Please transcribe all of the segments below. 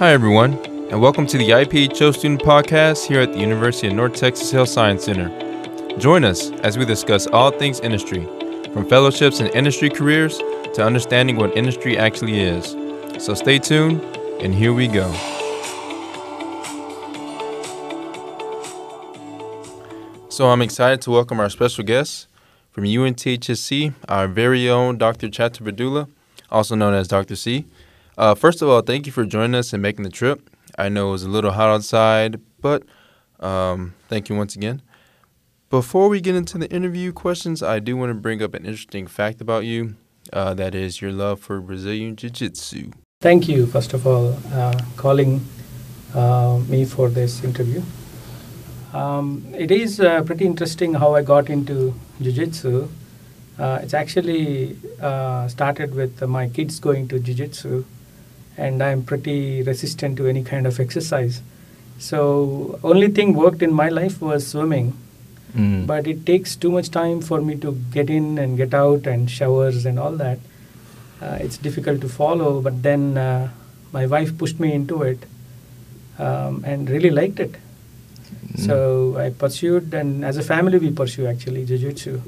Hi, everyone, and welcome to the IPHO Student Podcast here at the University of North Texas Health Science Center. Join us as we discuss all things industry, from fellowships and industry careers to understanding what industry actually is. So stay tuned, and here we go. So I'm excited to welcome our special guest from UNTHSC, our very own Dr. Chaturvedula, also known as Dr. C. Uh, first of all, thank you for joining us and making the trip. I know it was a little hot outside, but um, thank you once again. Before we get into the interview questions, I do want to bring up an interesting fact about you. Uh, that is your love for Brazilian Jiu Jitsu. Thank you, first of all, uh, calling uh, me for this interview. Um, it is uh, pretty interesting how I got into Jiu Jitsu. Uh, it's actually uh, started with my kids going to Jiu Jitsu, and I'm pretty resistant to any kind of exercise. So, only thing worked in my life was swimming Mm. but it takes too much time for me to get in and get out and showers and all that. Uh, it's difficult to follow, but then uh, my wife pushed me into it um, and really liked it. Mm. So I pursued, and as a family, we pursue actually jiu jitsu.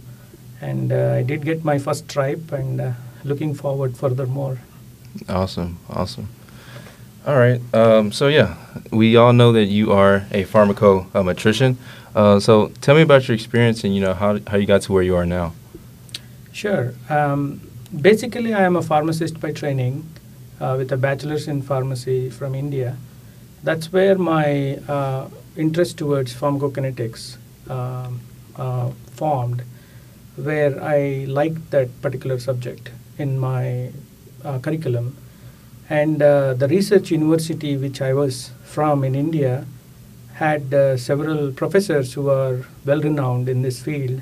And uh, I did get my first stripe, and uh, looking forward furthermore. Awesome, awesome. All right. Um, so yeah, we all know that you are a pharmacometrician. Uh, so tell me about your experience and you know how how you got to where you are now. Sure. Um, basically, I am a pharmacist by training uh, with a bachelor's in pharmacy from India. That's where my uh, interest towards pharmacokinetics um, uh, formed, where I liked that particular subject in my curriculum. And uh, the research university which I was from in India had uh, several professors who are well renowned in this field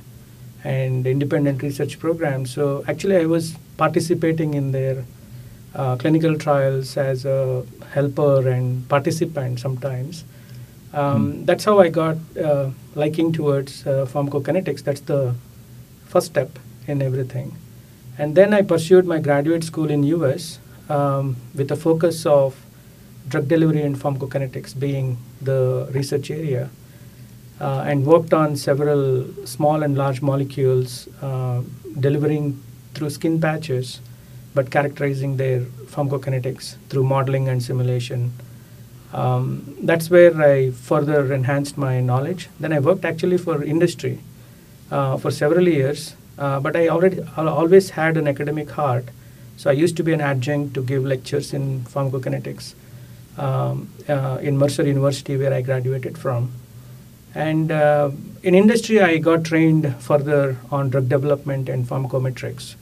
and independent research programs. So actually, I was participating in their uh, clinical trials as a helper and participant sometimes. Um, That's how I got uh, liking towards uh, pharmacokinetics. That's the first step in everything. And then I pursued my graduate school in US um, with a focus of drug delivery and pharmacokinetics being the research area uh, and worked on several small and large molecules uh, delivering through skin patches but characterizing their pharmacokinetics through modeling and simulation. Um, that's where I further enhanced my knowledge. Then I worked actually for industry uh, for several years, uh, but I already always had an academic heart. So I used to be an adjunct to give lectures in pharmacokinetics um, uh, in Mercer University, where I graduated from. And uh, in industry, I got trained further on drug development and pharmacometrics,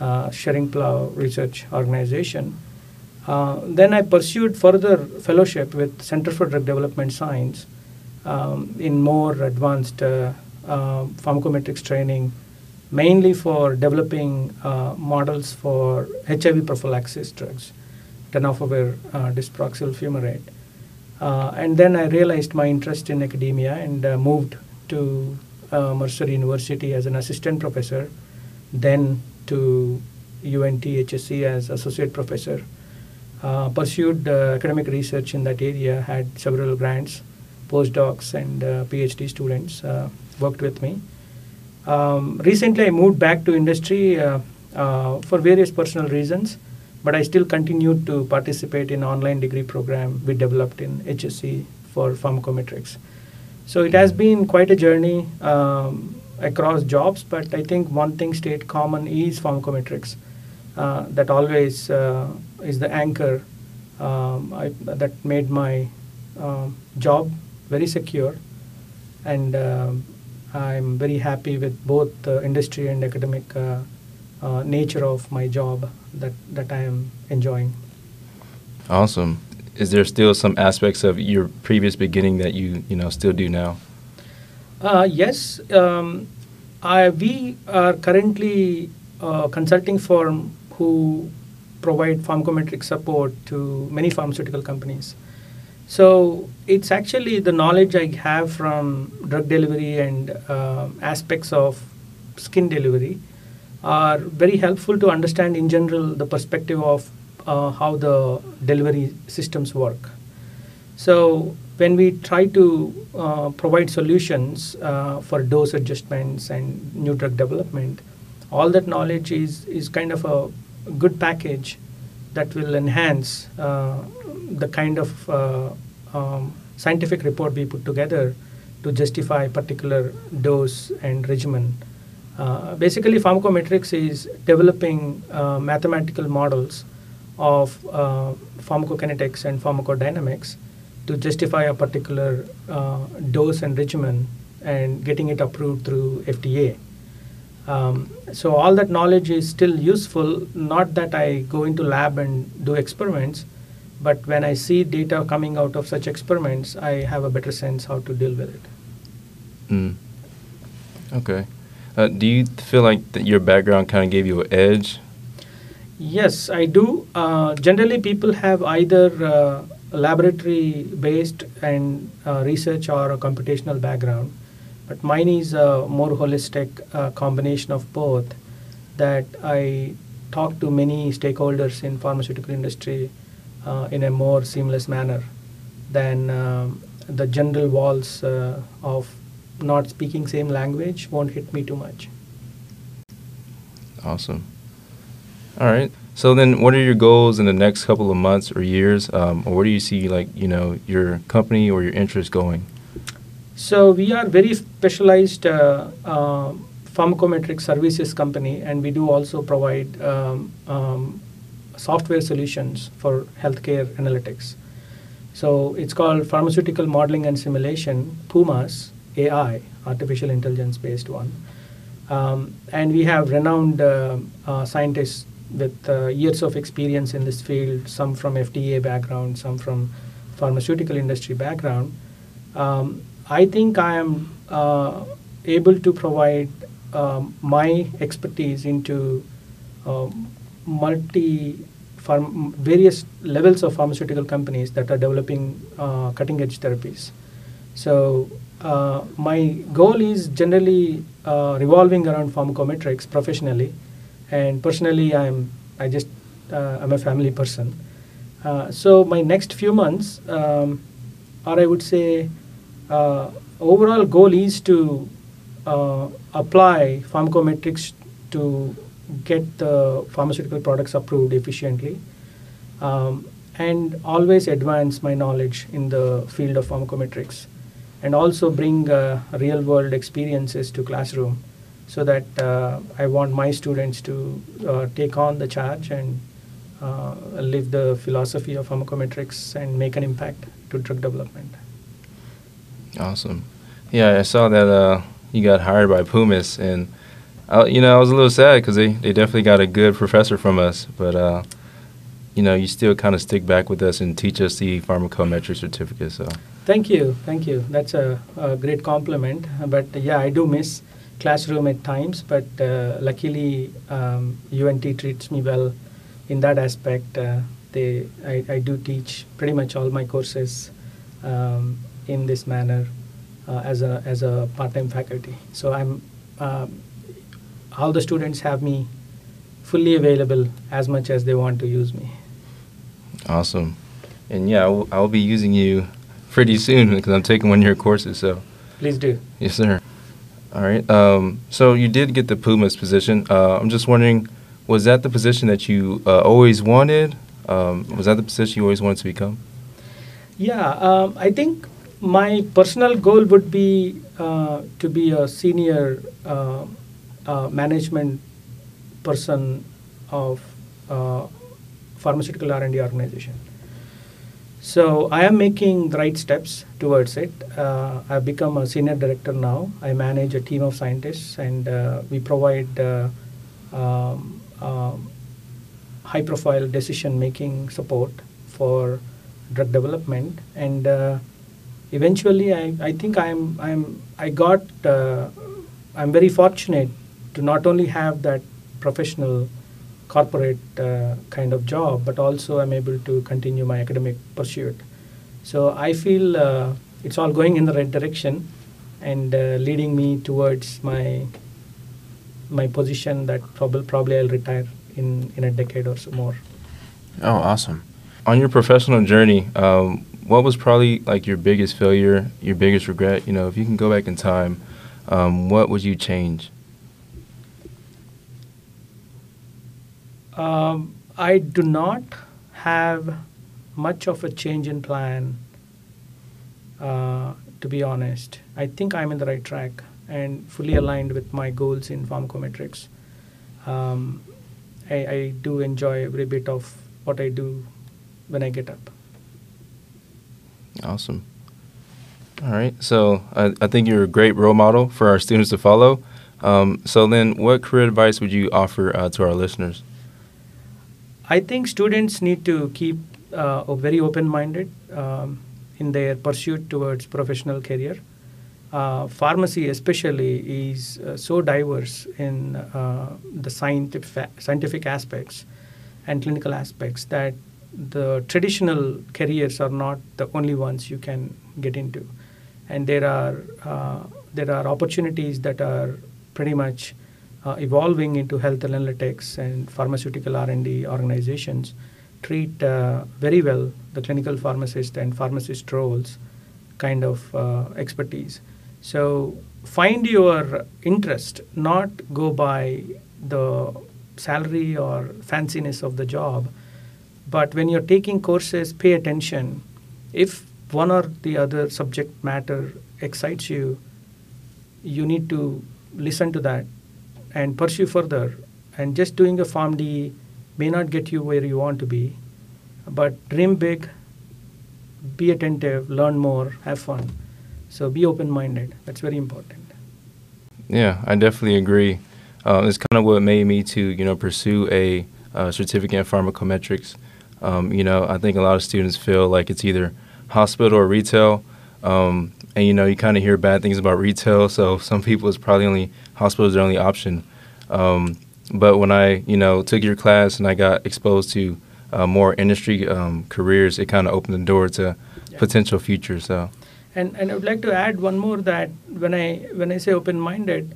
uh, Schering-Plough Research Organization. Uh, then I pursued further fellowship with Center for Drug Development Science um, in more advanced uh, uh, pharmacometrics training, mainly for developing uh, models for HIV prophylaxis drugs, tenofovir uh, disoproxil fumarate. Uh, and then I realized my interest in academia and uh, moved to uh, Mercer University as an assistant professor, then to UNT HSC as associate professor. Uh, pursued academic research in that area, had several grants, postdocs, and PhD students worked with me. Um, recently, I moved back to industry uh, uh, for various personal reasons, but I still continued to participate in online degree program we developed in HSC for pharmacometrics. So it has been quite a journey um, across jobs, but I think one thing stayed common is pharmacometrics. Uh, that always uh, is the anchor um, I, that made my um, job very secure, and um, I'm very happy with both the industry and academic uh, uh, nature of my job that, that I am enjoying. Awesome. Is there still some aspects of your previous beginning that you you know still do now? Uh, yes, um, I, we are currently a consulting firm who provide pharmacometric support to many pharmaceutical companies. So it's actually the knowledge I have from drug delivery and uh, aspects of skin delivery are very helpful to understand in general the perspective of uh, how the delivery systems work. So when we try to uh, provide solutions uh, for dose adjustments and new drug development, all that knowledge is, is kind of a good package that will enhance uh, the kind of uh, um, scientific report we put together to justify particular dose and regimen. Uh, basically, pharmacometrics is developing uh, mathematical models of uh, pharmacokinetics and pharmacodynamics to justify a particular uh, dose and regimen and getting it approved through FDA. Um, so all that knowledge is still useful. Not that I go into lab and do experiments, but when I see data coming out of such experiments, I have a better sense how to deal with it. Mm. Okay. Uh, do you feel like that your background kind of gave you an edge? Yes, I do. Uh, generally, people have either uh, laboratory based and uh, research or a computational background, but mine is a more holistic uh, combination of both. That I talk to many stakeholders in pharmaceutical industry in a more seamless manner than um, the general walls uh, of not speaking same language won't hit me too much. Awesome. All right. So then, what are your goals in the next couple of months or years, um, or where do you see like you know your company or your interest going? So we are very specialized uh, uh, pharmacometric services company, and we do also provide um, um, software solutions for healthcare analytics. So it's called pharmaceutical modeling and simulation, PUMAS AI, artificial intelligence based one. Um, and we have renowned uh, uh, scientists with uh, years of experience in this field, some from FDA background, some from pharmaceutical industry background. Um, I think I am uh, able to provide um, my expertise into um, multi various levels of pharmaceutical companies that are developing uh, cutting edge therapies. So uh, my goal is generally uh, revolving around pharmacometrics professionally, and personally, I'm I just uh, I'm a family person. Uh, so my next few months, um, or I would say, uh, overall goal is to apply pharmacometrics to get the pharmaceutical products approved efficiently. Um, and always advance my knowledge in the field of pharmacometrics and also bring uh, real world experiences to classroom so that uh, I want my students to uh, take on the charge and uh, live the philosophy of pharmacometrics and make an impact to drug development. Awesome. Yeah, I saw that uh, you got hired by Pumas, and I, you know I was a little sad because they, they definitely got a good professor from us, but uh, you know you still kind of stick back with us and teach us the pharmacometric certificate. So Thank you, thank you. That's a, a great compliment. But yeah, I do miss classroom at times, but uh, luckily um, UNT treats me well in that aspect. Uh, they, I, I do teach pretty much all my courses um, in this manner uh, as a as a part-time faculty. So I'm um, all the students have me fully available as much as they want to use me. awesome, and yeah, I'll, I'll be using you pretty soon because I'm taking one of your courses. So Please do. yes, sir. All right. Um, so you did get the Pumas position. Uh, I'm just wondering, was that the position that you uh, always wanted? Um, was that the position you always wanted to become? Yeah, um, I think my personal goal would be uh, to be a senior uh, management person of uh, pharmaceutical R&D organization. So I am making the right steps towards it. Uh, I've become a senior director now. I manage a team of scientists, and uh, we provide uh, um, um, high-profile decision-making support for drug development. And uh, eventually, I, I think I'm I'm I got uh, I'm very fortunate to not only have that professional corporate uh, kind of job, but also I'm able to continue my academic pursuit. So I feel uh, it's all going in the right direction and uh, leading me towards my my position that probably probably I'll retire in in a decade or so more. Oh, awesome. On your professional journey, um, what was probably like your biggest failure, your biggest regret? You know, if you can go back in time, um, what would you change? Um, I do not have much of a change in plan, uh, to be honest. I think I'm in the right track and fully aligned with my goals in pharmacometrics. Um, I, I do enjoy every bit of what I do when I get up. Awesome. All right. So I, I think you're a great role model for our students to follow. Um, so then, what career advice would you offer uh, to our listeners? I think students need to keep uh, very open-minded um, in their pursuit towards professional career. Uh, pharmacy, especially, is uh, so diverse in uh, the scientific scientific aspects and clinical aspects that the traditional careers are not the only ones you can get into, and there are uh, there are opportunities that are pretty much evolving into health analytics and pharmaceutical R&D organizations treat uh, very well the clinical pharmacist and pharmacist roles kind of uh, expertise. So find your interest, not go by the salary or fanciness of the job, but when you're taking courses, pay attention. If one or the other subject matter excites you, you need to listen to that and pursue further. And just doing a PharmD may not get you where you want to be, but dream big, be attentive, learn more, have fun. So be open minded. That's very important. Yeah, I definitely agree. Um, it's kind of what made me to you know pursue a uh, certificate in pharmacometrics. Um, you know, I think a lot of students feel like it's either hospital or retail, um, and you know, you kind of hear bad things about retail. So some people it's probably only hospitals their only option. Um, but when I you know took your class and I got exposed to uh, more industry um, careers, it kind of opened the door to yeah. potential future. So. And, and I would like to add one more that when I when I say open-minded,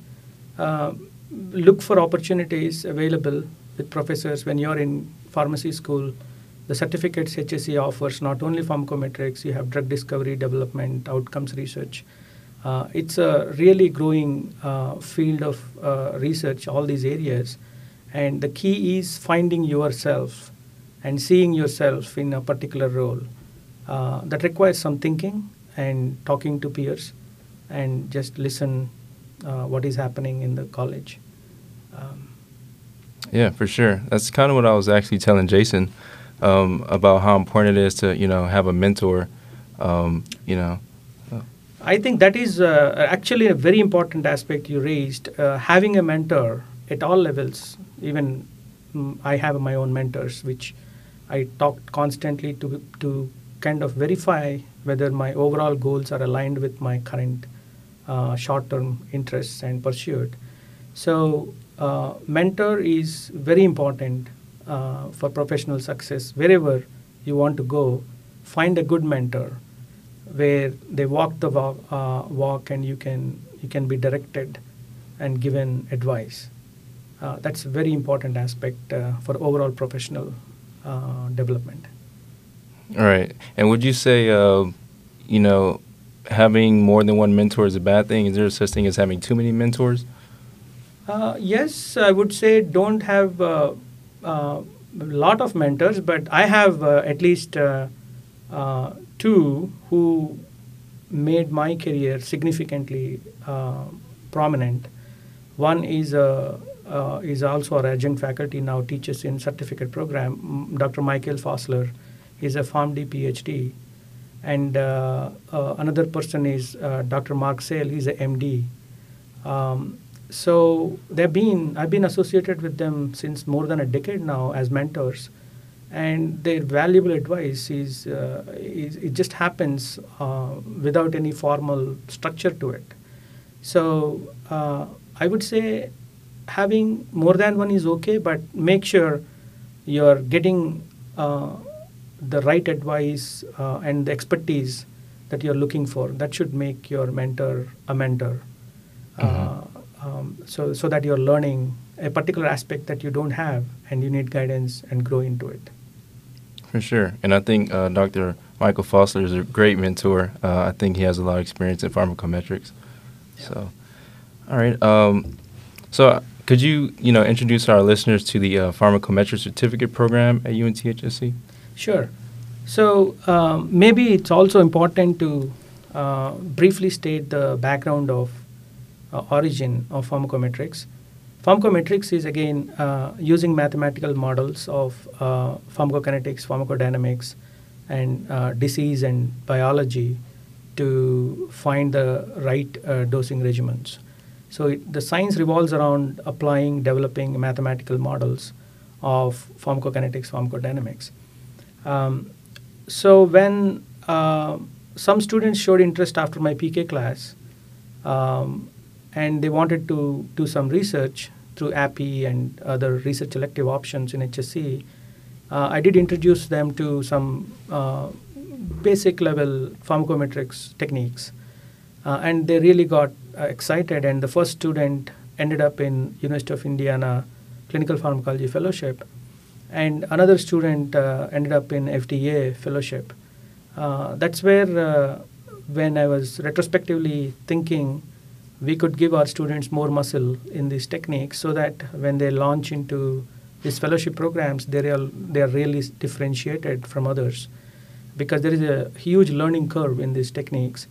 uh, look for opportunities available with professors when you're in pharmacy school. The certificates HSC offers not only pharmacometrics, you have drug discovery, development, outcomes research. Uh, it's a really growing uh, field of uh, research, all these areas. And the key is finding yourself and seeing yourself in a particular role. Uh, that requires some thinking and talking to peers and just listen uh, what is happening in the college. Um, yeah, for sure. That's kind of what I was actually telling Jason um, about how important it is to you know have a mentor. Um, you know. I think that is uh, actually a very important aspect you raised. Uh, having a mentor at all levels, even um, I have my own mentors, which I talk constantly to to kind of verify whether my overall goals are aligned with my current uh, short-term interests and pursuit. So, uh, mentor is very important uh, for professional success. Wherever you want to go, find a good mentor where they walk the walk, uh, walk and you can you can be directed and given advice. Uh, that's a very important aspect uh, for overall professional development. All right. And would you say, uh, you know, having more than one mentor is a bad thing? Is there such thing as having too many mentors? Uh, yes, I would say don't have uh, uh a lot of mentors, but I have uh, at least uh, two who made my career significantly prominent. One is a uh, is also our adjunct faculty now teaches in certificate program, Dr. Michael Fossler is a PharmD PhD, and uh, uh, another person is uh, Dr. Mark Sale. He's a MD. Um, so they've been I've been associated with them since more than a decade now as mentors, and their valuable advice is, uh, is it just happens uh, without any formal structure to it. So uh, I would say having more than one is okay, but make sure you're getting the right advice uh, and the expertise that you're looking for. That should make your mentor a mentor. Uh, mm-hmm. Um, so, so that you're learning a particular aspect that you don't have and you need guidance and grow into it. For sure. And I think uh, Dr. Michael Fossler is a great mentor. Uh, I think he has a lot of experience in pharmacometrics. Yeah. So, all right. Um, so, could you, you know, introduce our listeners to the uh, pharmacometric certificate program at UNTHSC? Sure. So, um, maybe it's also important to uh, briefly state the background of origin of pharmacometrics. Pharmacometrics is again uh, using mathematical models of uh, pharmacokinetics, pharmacodynamics, and uh, disease and biology to find the right uh, dosing regimens. So it, the science revolves around applying, developing mathematical models of pharmacokinetics, pharmacodynamics. Um, so when uh, some students showed interest after my PK class, um, and they wanted to do some research through API and other research elective options in HSC, uh, I did introduce them to some uh, basic level pharmacometrics techniques. Uh, and they really got uh, excited, and the first student ended up in University of Indiana Clinical Pharmacology Fellowship, and another student uh, ended up in FDA Fellowship. Uh, that's where, when I was retrospectively thinking we could give our students more muscle in these techniques so that when they launch into these fellowship programs, they are, they are really differentiated from others because there is a huge learning curve in these techniques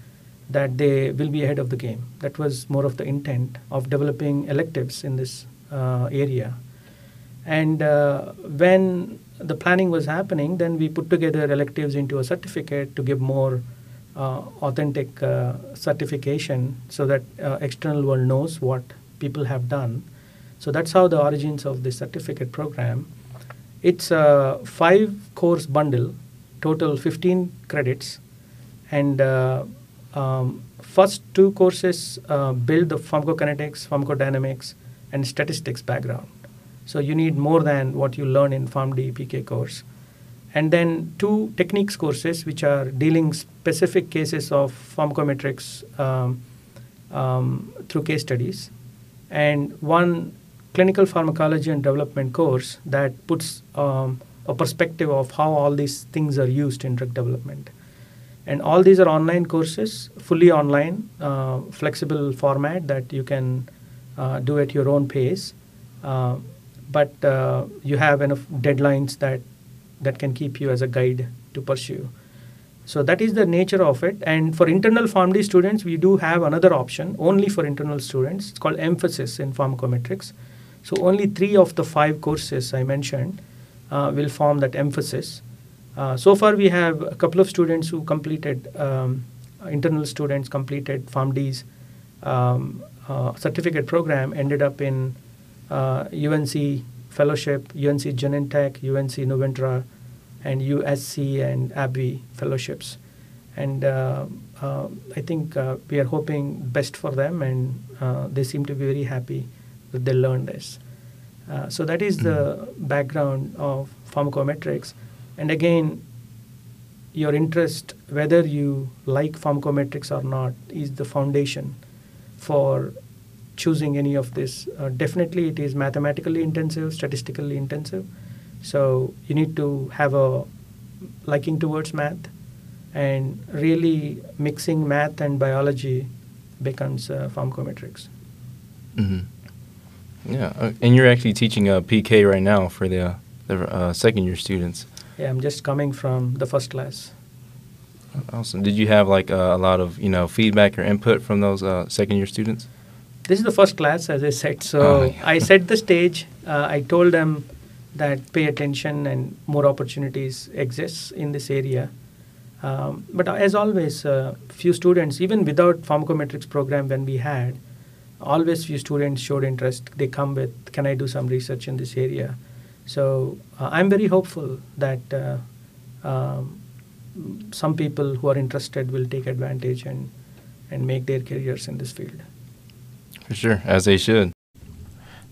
that they will be ahead of the game. That was more of the intent of developing electives in this uh, area. And uh, when the planning was happening, then we put together electives into a certificate to give more authentic uh, certification so that uh, external world knows what people have done. So that's how the origins of the certificate program. It's a five course bundle, total 15 credits, and uh, um, first two courses uh, build the pharmacokinetics, pharmacodynamics, and statistics background. So you need more than what you learn in PharmD PK course and then two techniques courses which are dealing specific cases of pharmacometrics um, um, through case studies. And one clinical pharmacology and development course that puts um, a perspective of how all these things are used in drug development. And all these are online courses fully online uh, flexible format that you can uh, do at your own pace. Uh, but uh, you have enough deadlines that that can keep you as a guide to pursue. So that is the nature of it. And for internal PharmD students, we do have another option only for internal students. It's called emphasis in pharmacometrics. So only three of the five courses I mentioned uh, will form that emphasis. Uh, so far, we have a couple of students who completed um, internal students completed PharmD's um, uh, certificate program ended up in UNC uh, fellowship, UNC Genentech, UNC Nuventra, and USC and AbbVie fellowships. And uh, uh, I think uh, we are hoping best for them, and uh, they seem to be very happy that they learned this. Uh, so that is the mm-hmm. background of pharmacometrics. And again, your interest, whether you like pharmacometrics or not, is the foundation for choosing any of this. Uh, definitely, it is mathematically intensive, statistically intensive. So you need to have a liking towards math, and really mixing math and biology becomes uh, pharmacometrics. Mm-hmm. Yeah, uh, and you're actually teaching a uh, PK right now for the, uh, the uh, second year students. Yeah, I'm just coming from the first class. Awesome. Did you have like a lot of you know feedback or input from those second year students? This is the first class, as I said. So oh, I set the stage. Uh, I told them that pay attention and more opportunities exist in this area. Um, but as always, uh, few students, even without pharmacometrics program when we had, always few students showed interest. They come with, can I do some research in this area? So uh, I'm very hopeful that uh, um, some people who are interested will take advantage and, and make their careers in this field. For sure, as they should.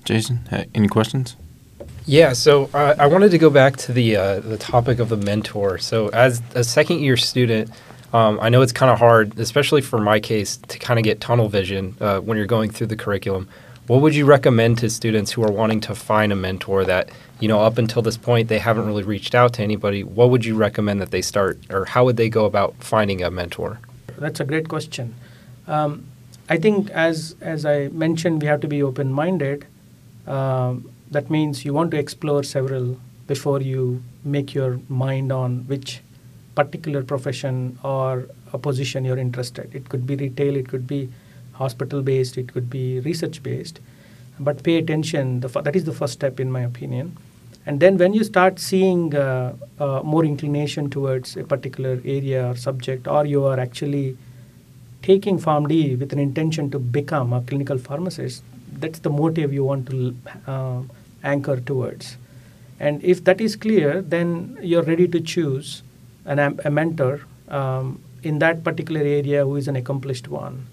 Jason, any questions? Yeah, so uh, I wanted to go back to the uh, the topic of the mentor. So, as a second year student, um, I know it's kind of hard, especially for my case, to kind of get tunnel vision uh, when you're going through the curriculum. what would you recommend to students who are wanting to find a mentor that, you know, up until this point they haven't really reached out to anybody? What would you recommend that they start, or how would they go about finding a mentor? That's a great question. Um, I think, as as I mentioned, we have to be open-minded. Um, that means you want to explore several before you make your mind on which particular profession or a position you're interested. It could be retail, it could be hospital based, it could be research based. But pay attention. That is the first step, in my opinion. And then when you start seeing uh, uh, more inclination towards a particular area or subject, or you are actually taking PharmD with an intention to become a clinical pharmacist, that's the motive you want to uh, anchor towards. And if that is clear, then you're ready to choose an, a mentor um, in that particular area who is an accomplished one.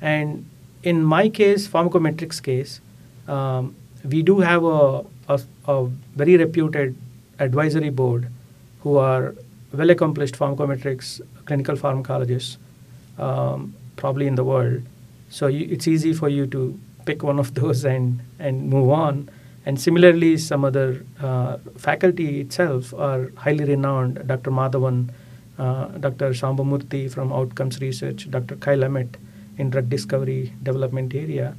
And in my case, pharmacometrics case, um, we do have a, a, a, very reputed advisory board who are well accomplished pharmacometrics clinical pharmacologists, um, probably in the world. So you, it's easy for you to pick one of those and, and move on. And similarly, some other uh, faculty itself are highly renowned. Dr. Madhavan, uh, Dr. Sambamoorthi from Outcomes Research, Dr. Kyle Emmitte in drug discovery development area.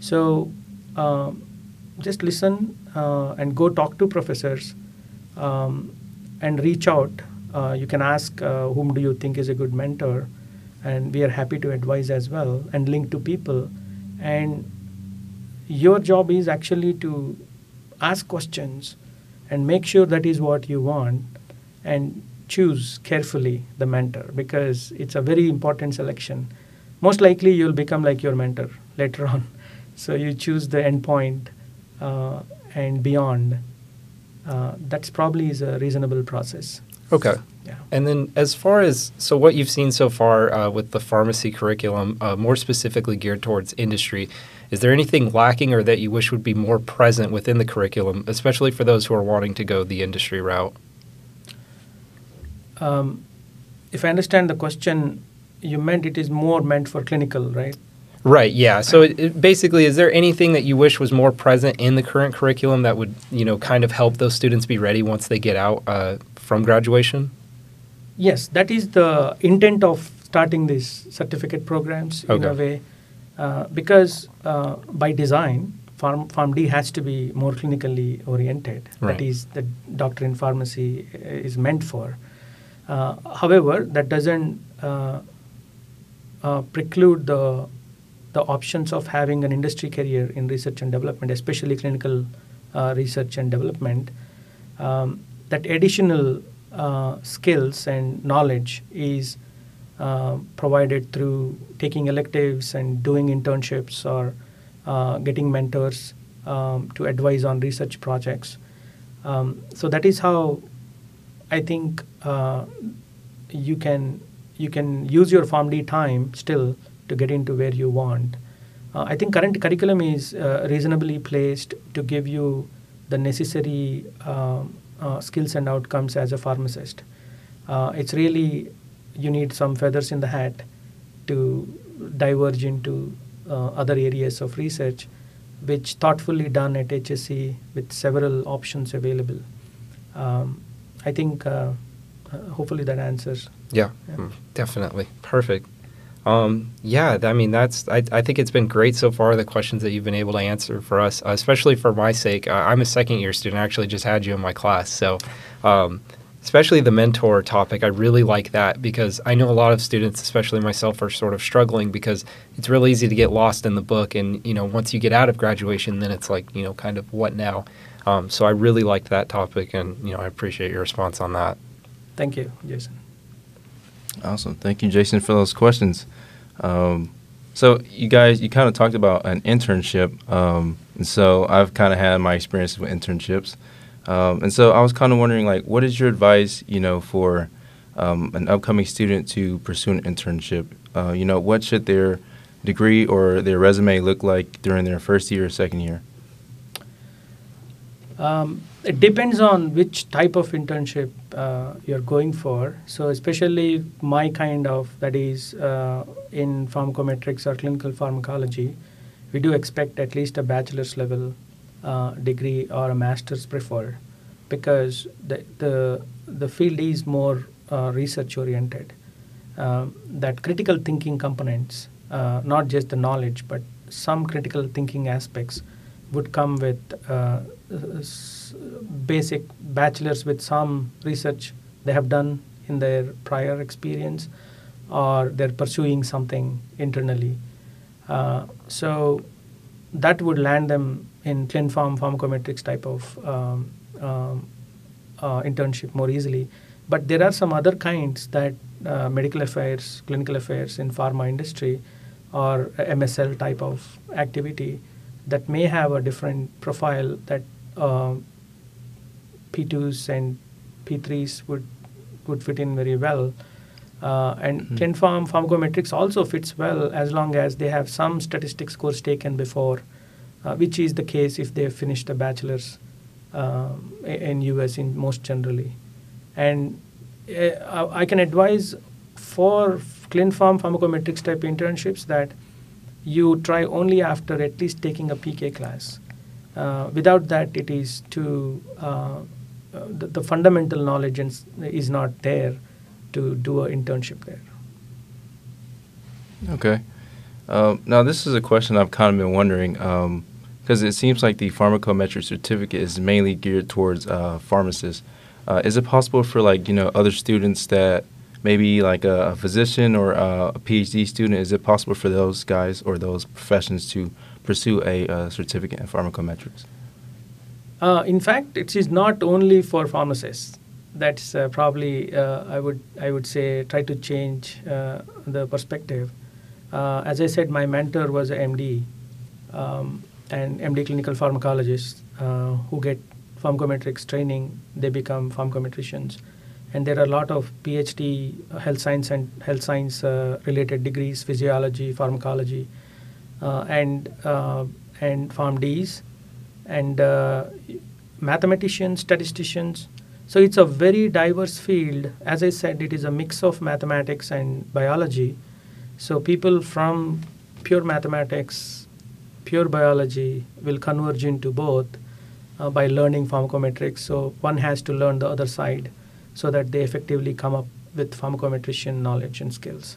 So um, just listen uh, and go talk to professors um, and reach out. Uh, you can ask uh, whom do you think is a good mentor, and we are happy to advise as well and link to people. And your job is actually to ask questions and make sure that is what you want and choose carefully the mentor because it's a very important selection. Most likely, you'll become like your mentor later on. So you choose the endpoint uh, and beyond. Uh, that's probably is a reasonable process. Okay. Yeah. And then, as far as so, what you've seen so far uh, with the pharmacy curriculum, uh, more specifically geared towards industry, is there anything lacking or that you wish would be more present within the curriculum, especially for those who are wanting to go the industry route? Um, if I understand the question, you meant it is more meant for clinical, right? Right. Yeah. So it, it basically, is there anything that you wish was more present in the current curriculum that would, you know, kind of help those students be ready once they get out uh, from graduation? Yes, that is the intent of starting these certificate programs in a way, uh, because uh, by design, Pharm, PharmD has to be more clinically oriented. Right. That is, the doctor in pharmacy is meant for. Uh, however, that doesn't uh, uh, preclude the the options of having an industry career in research and development, especially clinical uh, research and development. Um, that additional uh, skills and knowledge is uh, provided through taking electives and doing internships or uh, getting mentors um, to advise on research projects. Um, so that is how I think uh, you can you can use your PharmD time still to get into where you want. Uh, I think current curriculum is uh, reasonably placed to give you the necessary um, uh, skills and outcomes as a pharmacist. Uh, it's really you need some feathers in the hat to diverge into uh, other areas of research, which thoughtfully done at HSC with several options available. Um, I think uh, uh, hopefully that answers. Yeah, Yeah. mm, definitely. Perfect. Um, yeah, I mean, that's, I, I think it's been great so far, the questions that you've been able to answer for us, uh, especially for my sake. I'm a second year student. I actually just had you in my class. So, um, especially the mentor topic, I really like that because I know a lot of students, especially myself, are sort of struggling because it's really easy to get lost in the book. And, you know, once you get out of graduation, then it's like, you know, kind of what now? Um, so I really liked that topic and, you know, I appreciate your response on that. Thank you, Jason. Awesome. Thank you, Jason, for those questions. Um, so, you guys, you kind of talked about an internship. Um, and so, I've kind of had my experience with internships. Um, and so, I was kind of wondering, like, what is your advice, you know, for um, an upcoming student to pursue an internship? Uh, you know, what should their degree or their resume look like during their first year or second year? Um, it depends on which type of internship uh, you're going for. So, especially my kind of that is uh, in pharmacometrics or clinical pharmacology, we do expect at least a bachelor's level uh, degree or a master's preferred because the, the, the field is more uh, research oriented. Um, that critical thinking components, uh, not just the knowledge, but some critical thinking aspects would come with uh, basic bachelor's with some research they have done in their prior experience or they're pursuing something internally. Uh, so that would land them in clin pharm pharmacometrics type of um, um, uh, internship more easily. But there are some other kinds that uh, medical affairs, clinical affairs in pharma industry, or MSL type of activity that may have a different profile that uh, P2s and P3s would would fit in very well. Uh, and Mhm. clin pharm pharmacometrics also fits well as long as they have some statistics course taken before, uh, which is the case if they finished a bachelor's um, in US in most generally. And uh, I can advise for clin pharm pharmacometrics type internships that you try only after at least taking a PK class. Uh, without that, it is too uh, uh, the, the fundamental knowledge is not there to do an internship there. Okay. Um, now, this is a question I've kind of been wondering because it seems like the pharmacometric certificate is mainly geared towards uh, pharmacists. Uh, is it possible for like you know other students that maybe like a, a physician or uh, a PhD student? Is it possible for those guys or those professions to pursue a, uh certificate in pharmacometrics? Uh, in fact, it is not only for pharmacists. That's uh, probably uh, I would I would say try to change uh, the perspective. Uh, as I said, my mentor was an MD, um, and MD clinical pharmacologist uh, who get pharmacometrics training. They become pharmacometricians, and there are a lot of PhD health science and health science related degrees, physiology, pharmacology, and uh, and PharmDs and uh, mathematicians, statisticians. So it's a very diverse field. As I said, it is a mix of mathematics and biology. So people from pure mathematics, pure biology will converge into both uh, by learning pharmacometrics. So one has to learn the other side so that they effectively come up with pharmacometrician knowledge and skills.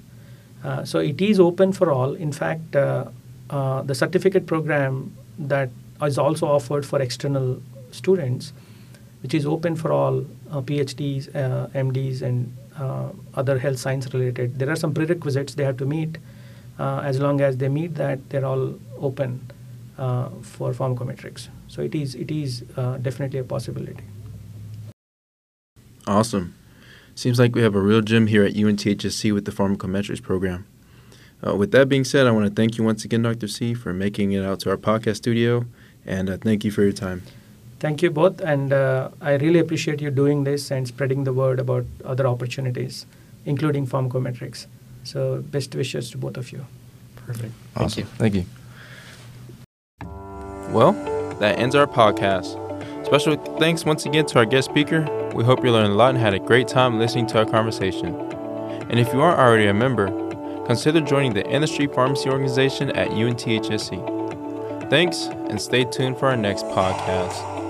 Uh, so it is open for all. In fact, uh, uh, the certificate program that is also offered for external students, which is open for all uh, PhDs, uh, MDs, and uh, other health science related. There are some prerequisites they have to meet. Uh, as long as they meet that, they're all open for pharmacometrics. So it is it is definitely a possibility. Awesome. Seems like we have a real gem here at UNTHSC with the pharmacometrics program. Uh, with that being said, I want to thank you once again, Dr. C, for making it out to our podcast studio, and uh, thank you for your time. Thank you both, and uh, I really appreciate you doing this and spreading the word about other opportunities, including pharmacometrics. So best wishes to both of you. Perfect. Thank Awesome. you. Thank you. Well, that ends our podcast. Special thanks once again to our guest speaker. We hope you learned a lot and had a great time listening to our conversation. And if you aren't already a member, consider joining the Industry Pharmacy Organization at UNTHSC. Thanks, and stay tuned for our next podcast.